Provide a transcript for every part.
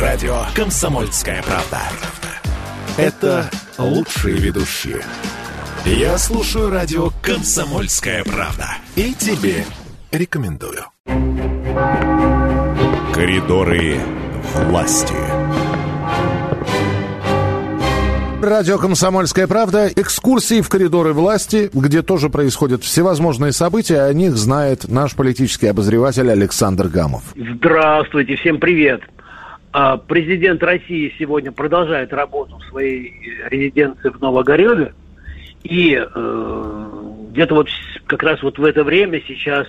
радио «Комсомольская правда». Это лучшие ведущие. Я слушаю радио «Комсомольская правда». И тебе рекомендую. Коридоры власти. Радио «Комсомольская правда». Экскурсии в коридоры власти, где тоже происходят всевозможные события. О них знает наш политический обозреватель Александр Гамов. Здравствуйте, всем привет. А, президент России сегодня продолжает работу в своей резиденции в Новогореве. И э, где-то вот как раз вот в это время сейчас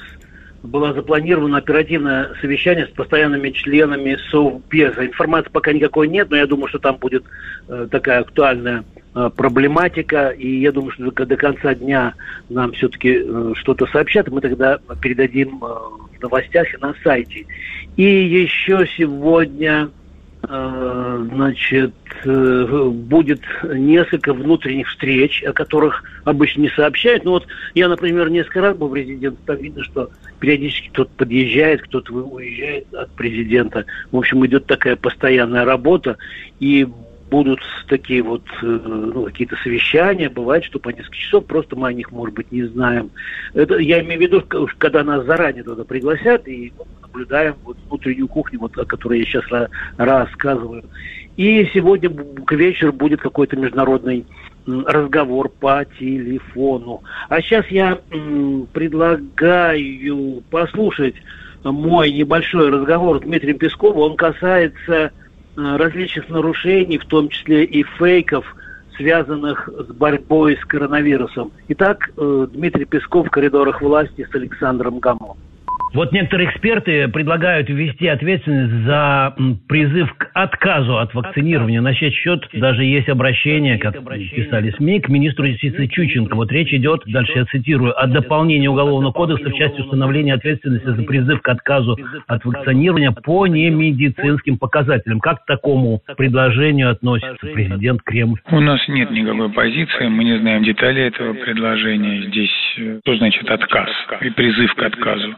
было запланировано оперативное совещание с постоянными членами Совбеза. Информации пока никакой нет, но я думаю, что там будет э, такая актуальная э, проблематика, и я думаю, что до, до конца дня нам все-таки э, что-то сообщат, и мы тогда передадим э, в новостях и на сайте. И еще сегодня Э, значит, э, будет несколько внутренних встреч, о которых обычно не сообщают. Ну вот я, например, несколько раз был в резиденции, там видно, что периодически кто-то подъезжает, кто-то уезжает от президента. В общем, идет такая постоянная работа, и будут такие вот э, ну, какие-то совещания, бывает, что по несколько часов, просто мы о них, может быть, не знаем. Это, я имею в виду, когда нас заранее туда пригласят, и наблюдаем вот внутреннюю кухню, вот, о которой я сейчас рассказываю. И сегодня к вечеру будет какой-то международный разговор по телефону. А сейчас я предлагаю послушать мой небольшой разговор с Дмитрием Песковым. Он касается различных нарушений, в том числе и фейков, связанных с борьбой с коронавирусом. Итак, э, Дмитрий Песков в коридорах власти с Александром Гамовым. Вот некоторые эксперты предлагают ввести ответственность за призыв к отказу от вакцинирования. На сей счет даже есть обращение, как писали СМИ, к министру юстиции Чученко. Вот речь идет, дальше я цитирую, о дополнении Уголовного кодекса в части установления ответственности за призыв к отказу от вакцинирования по немедицинским показателям. Как к такому предложению относится президент Кремль? У нас нет никакой позиции, мы не знаем деталей этого предложения. Здесь э, что значит отказ и призыв к отказу?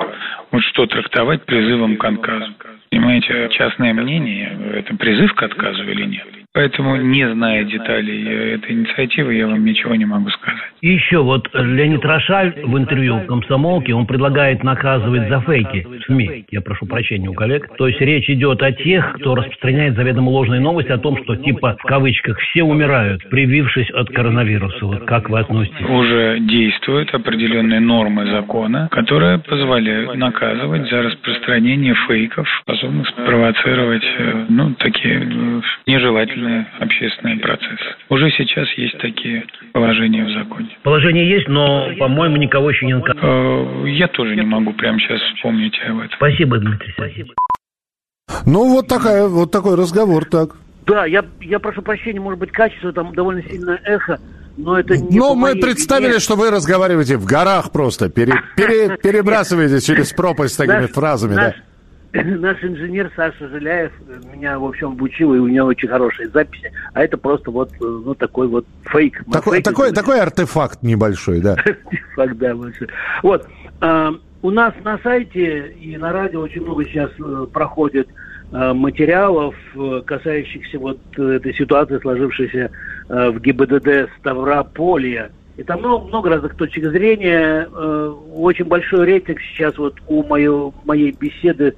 Вот что трактовать призывом к отказу? Понимаете, частное мнение – это призыв к отказу или нет? Поэтому, не зная деталей этой инициативы, я вам ничего не могу сказать. И еще вот Леонид Рошаль в интервью в «Комсомолке», он предлагает наказывать за фейки в СМИ. Я прошу прощения у коллег. То есть речь идет о тех, кто распространяет заведомо ложные новости о том, что типа в кавычках все умирают, привившись от коронавируса. Вот как вы относитесь? Уже действуют определенные нормы закона, которые позволяют наказывать за распространение фейков, способных спровоцировать э, ну, такие э, нежелательные общественные процессы. Уже сейчас есть такие положения в законе. Положение есть, но, по-моему, никого еще не наказали. Э, я тоже не могу прямо сейчас вспомнить об этом. Спасибо, Дмитрий Спасибо. Ну, вот, такая, вот такой разговор, так. Да, я, я прошу прощения, может быть, качество там довольно сильное эхо, но это не Ну, мы представили, вине. что вы разговариваете в горах просто, пере, пере, перебрасываете через пропасть такими фразами, да? наш инженер Саша Жиляев меня, в общем, обучил, и у него очень хорошие записи. А это просто вот, ну, такой вот фейк. Такой, фейк, такой, такой артефакт небольшой, да. Артефакт, да, большой. Вот. Э, у нас на сайте и на радио очень много сейчас э, проходит э, материалов, э, касающихся вот этой ситуации, сложившейся э, в ГИБДД Ставрополья. И там много, много разных точек зрения. Э, очень большой рейтинг сейчас вот у моей, моей беседы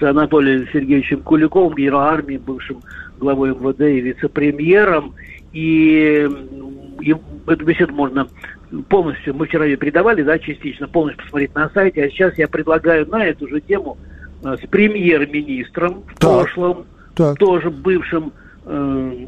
с Анатолием Сергеевичем Куликовым, генерал армии, бывшим главой МВД и вице-премьером. И, и эту беседу можно полностью, мы вчера ее передавали, да, частично, полностью посмотреть на сайте. А сейчас я предлагаю на эту же тему э, с премьер-министром в так, прошлом, так. тоже бывшим э,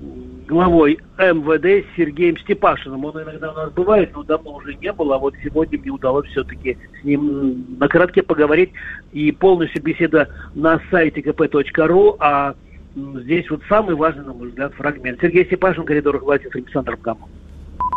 главой МВД Сергеем Степашиным. Он иногда у нас бывает, но давно уже не было. А вот сегодня мне удалось все-таки с ним на коротке поговорить. И полностью беседа на сайте kp.ru. А здесь вот самый важный, на мой взгляд, фрагмент. Сергей Степашин, коридор власти с Александром Гамом.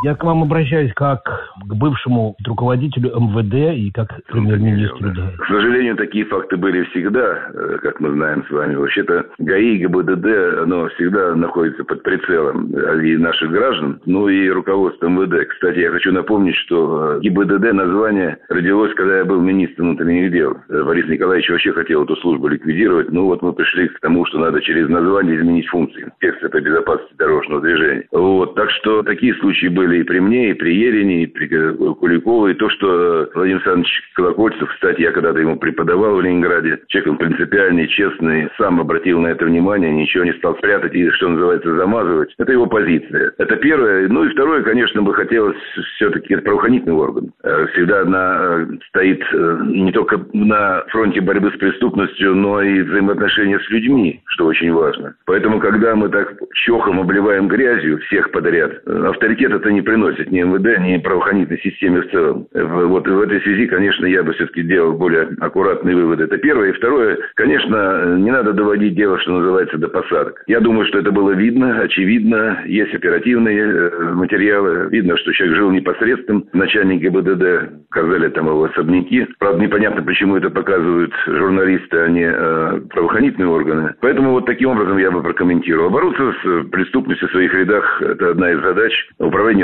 Я к вам обращаюсь как к бывшему руководителю МВД и как премьер-министру. Да. К сожалению, такие факты были всегда, э, как мы знаем с вами. Вообще-то ГАИ и ГИБДД, оно всегда находится под прицелом и наших граждан, ну и руководства МВД. Кстати, я хочу напомнить, что ГИБДД название родилось, когда я был министром внутренних дел. Борис Николаевич вообще хотел эту службу ликвидировать. Ну вот мы пришли к тому, что надо через название изменить функции. Инспекция по безопасности дорожного движения. Вот. Так что такие случаи были были и при мне, и при Ерине, и при Куликовой. То, что Владимир Александрович Колокольцев, кстати, я когда-то ему преподавал в Ленинграде, человек он принципиальный, честный, сам обратил на это внимание, ничего не стал спрятать и, что называется, замазывать. Это его позиция. Это первое. Ну и второе, конечно, бы хотелось все-таки правоохранительный орган. Э, всегда она э, стоит э, не только на фронте борьбы с преступностью, но и взаимоотношения с людьми, что очень важно. Поэтому, когда мы так чохом обливаем грязью всех подряд, авторитет это не приносит ни МВД, ни правоохранительной системе в целом. Вот в этой связи, конечно, я бы все-таки делал более аккуратные выводы. Это первое. И второе, конечно, не надо доводить дело, что называется, до посадок. Я думаю, что это было видно, очевидно. Есть оперативные э, материалы. Видно, что человек жил непосредственно. Начальник ГИБДД, сказали там его особняки. Правда, непонятно, почему это показывают журналисты, а не э, правоохранительные органы. Поэтому вот таким образом я бы прокомментировал. Бороться с преступностью в своих рядах – это одна из задач.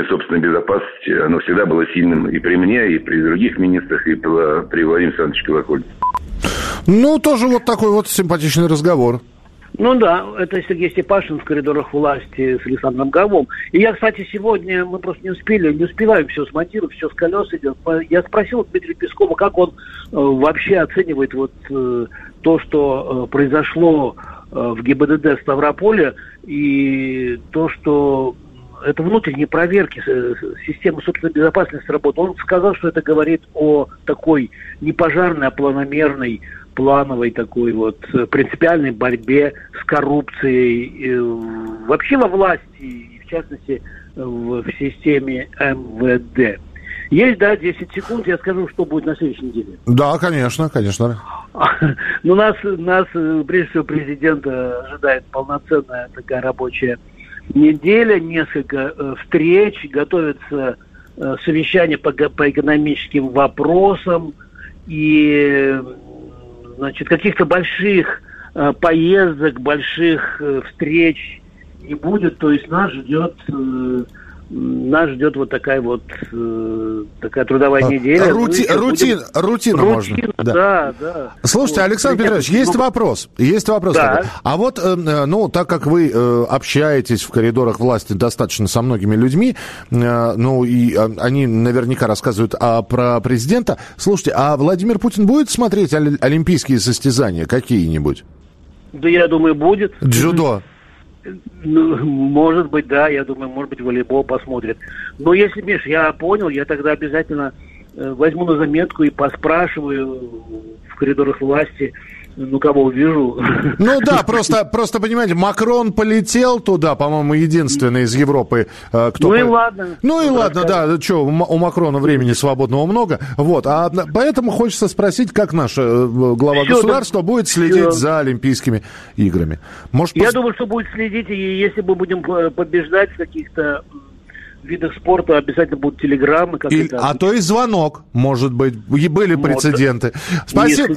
Управление собственной безопасности, оно всегда было сильным и при мне, и при других министрах, и при Владимире Александровиче Колокольце. Ну, тоже вот такой вот симпатичный разговор. Ну да, это Сергей Степашин в коридорах власти с Александром Гавом. И я, кстати, сегодня, мы просто не успели, не успеваем все смонтировать, все с колес идет. Я спросил Дмитрия Пескова, как он э, вообще оценивает вот э, то, что э, произошло в ГИБДД Ставрополя, и то, что это внутренние проверки системы собственной безопасности работы. Он сказал, что это говорит о такой не пожарной, а планомерной, плановой такой вот принципиальной борьбе с коррупцией вообще во власти, и в частности в, в системе МВД. Есть, да, 10 секунд, я скажу, что будет на следующей неделе. Да, конечно, конечно. Ну, нас, нас, прежде всего, президента ожидает полноценная такая рабочая неделя, несколько э, встреч, готовится э, совещание по, по экономическим вопросам и значит, каких-то больших э, поездок, больших встреч не будет. То есть нас ждет нас ждет вот такая вот э, такая трудовая а, неделя. Рути, ну, рутин, будем... Рутина, можно. Да, да. да. Слушайте, вот. Александр Петрович, есть вопрос. Есть вопрос. Да. Такой. А вот, э, э, ну, так как вы э, общаетесь в коридорах власти достаточно со многими людьми, э, ну, и э, они наверняка рассказывают а, про президента. Слушайте, а Владимир Путин будет смотреть олимпийские состязания какие-нибудь? Да, я думаю, будет. Джудо. Ну, может быть, да, я думаю, может быть, волейбол посмотрит. Но если, Миш, я понял, я тогда обязательно э, возьму на заметку и поспрашиваю в коридорах власти, ну, кого увижу. Ну да, просто, просто понимаете, Макрон полетел туда, по-моему, единственный из Европы, э, кто... Ну и ладно. Ну и ладно, да, что, у Макрона времени свободного много, вот, а поэтому хочется спросить, как наш э, глава все, государства да, будет следить все. за Олимпийскими играми. Может, Я пос... думаю, что будет следить, и если мы будем побеждать в каких-то видах спорта обязательно будут телеграммы. Как и, а то и звонок, может быть. И были вот. прецеденты. Спасибо,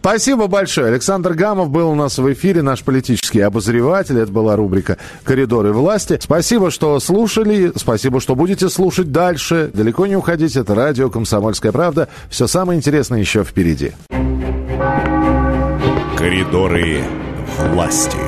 спасибо большое. Александр Гамов был у нас в эфире, наш политический обозреватель. Это была рубрика «Коридоры власти». Спасибо, что слушали. Спасибо, что будете слушать дальше. Далеко не уходите. Это радио «Комсомольская правда». Все самое интересное еще впереди. Коридоры власти.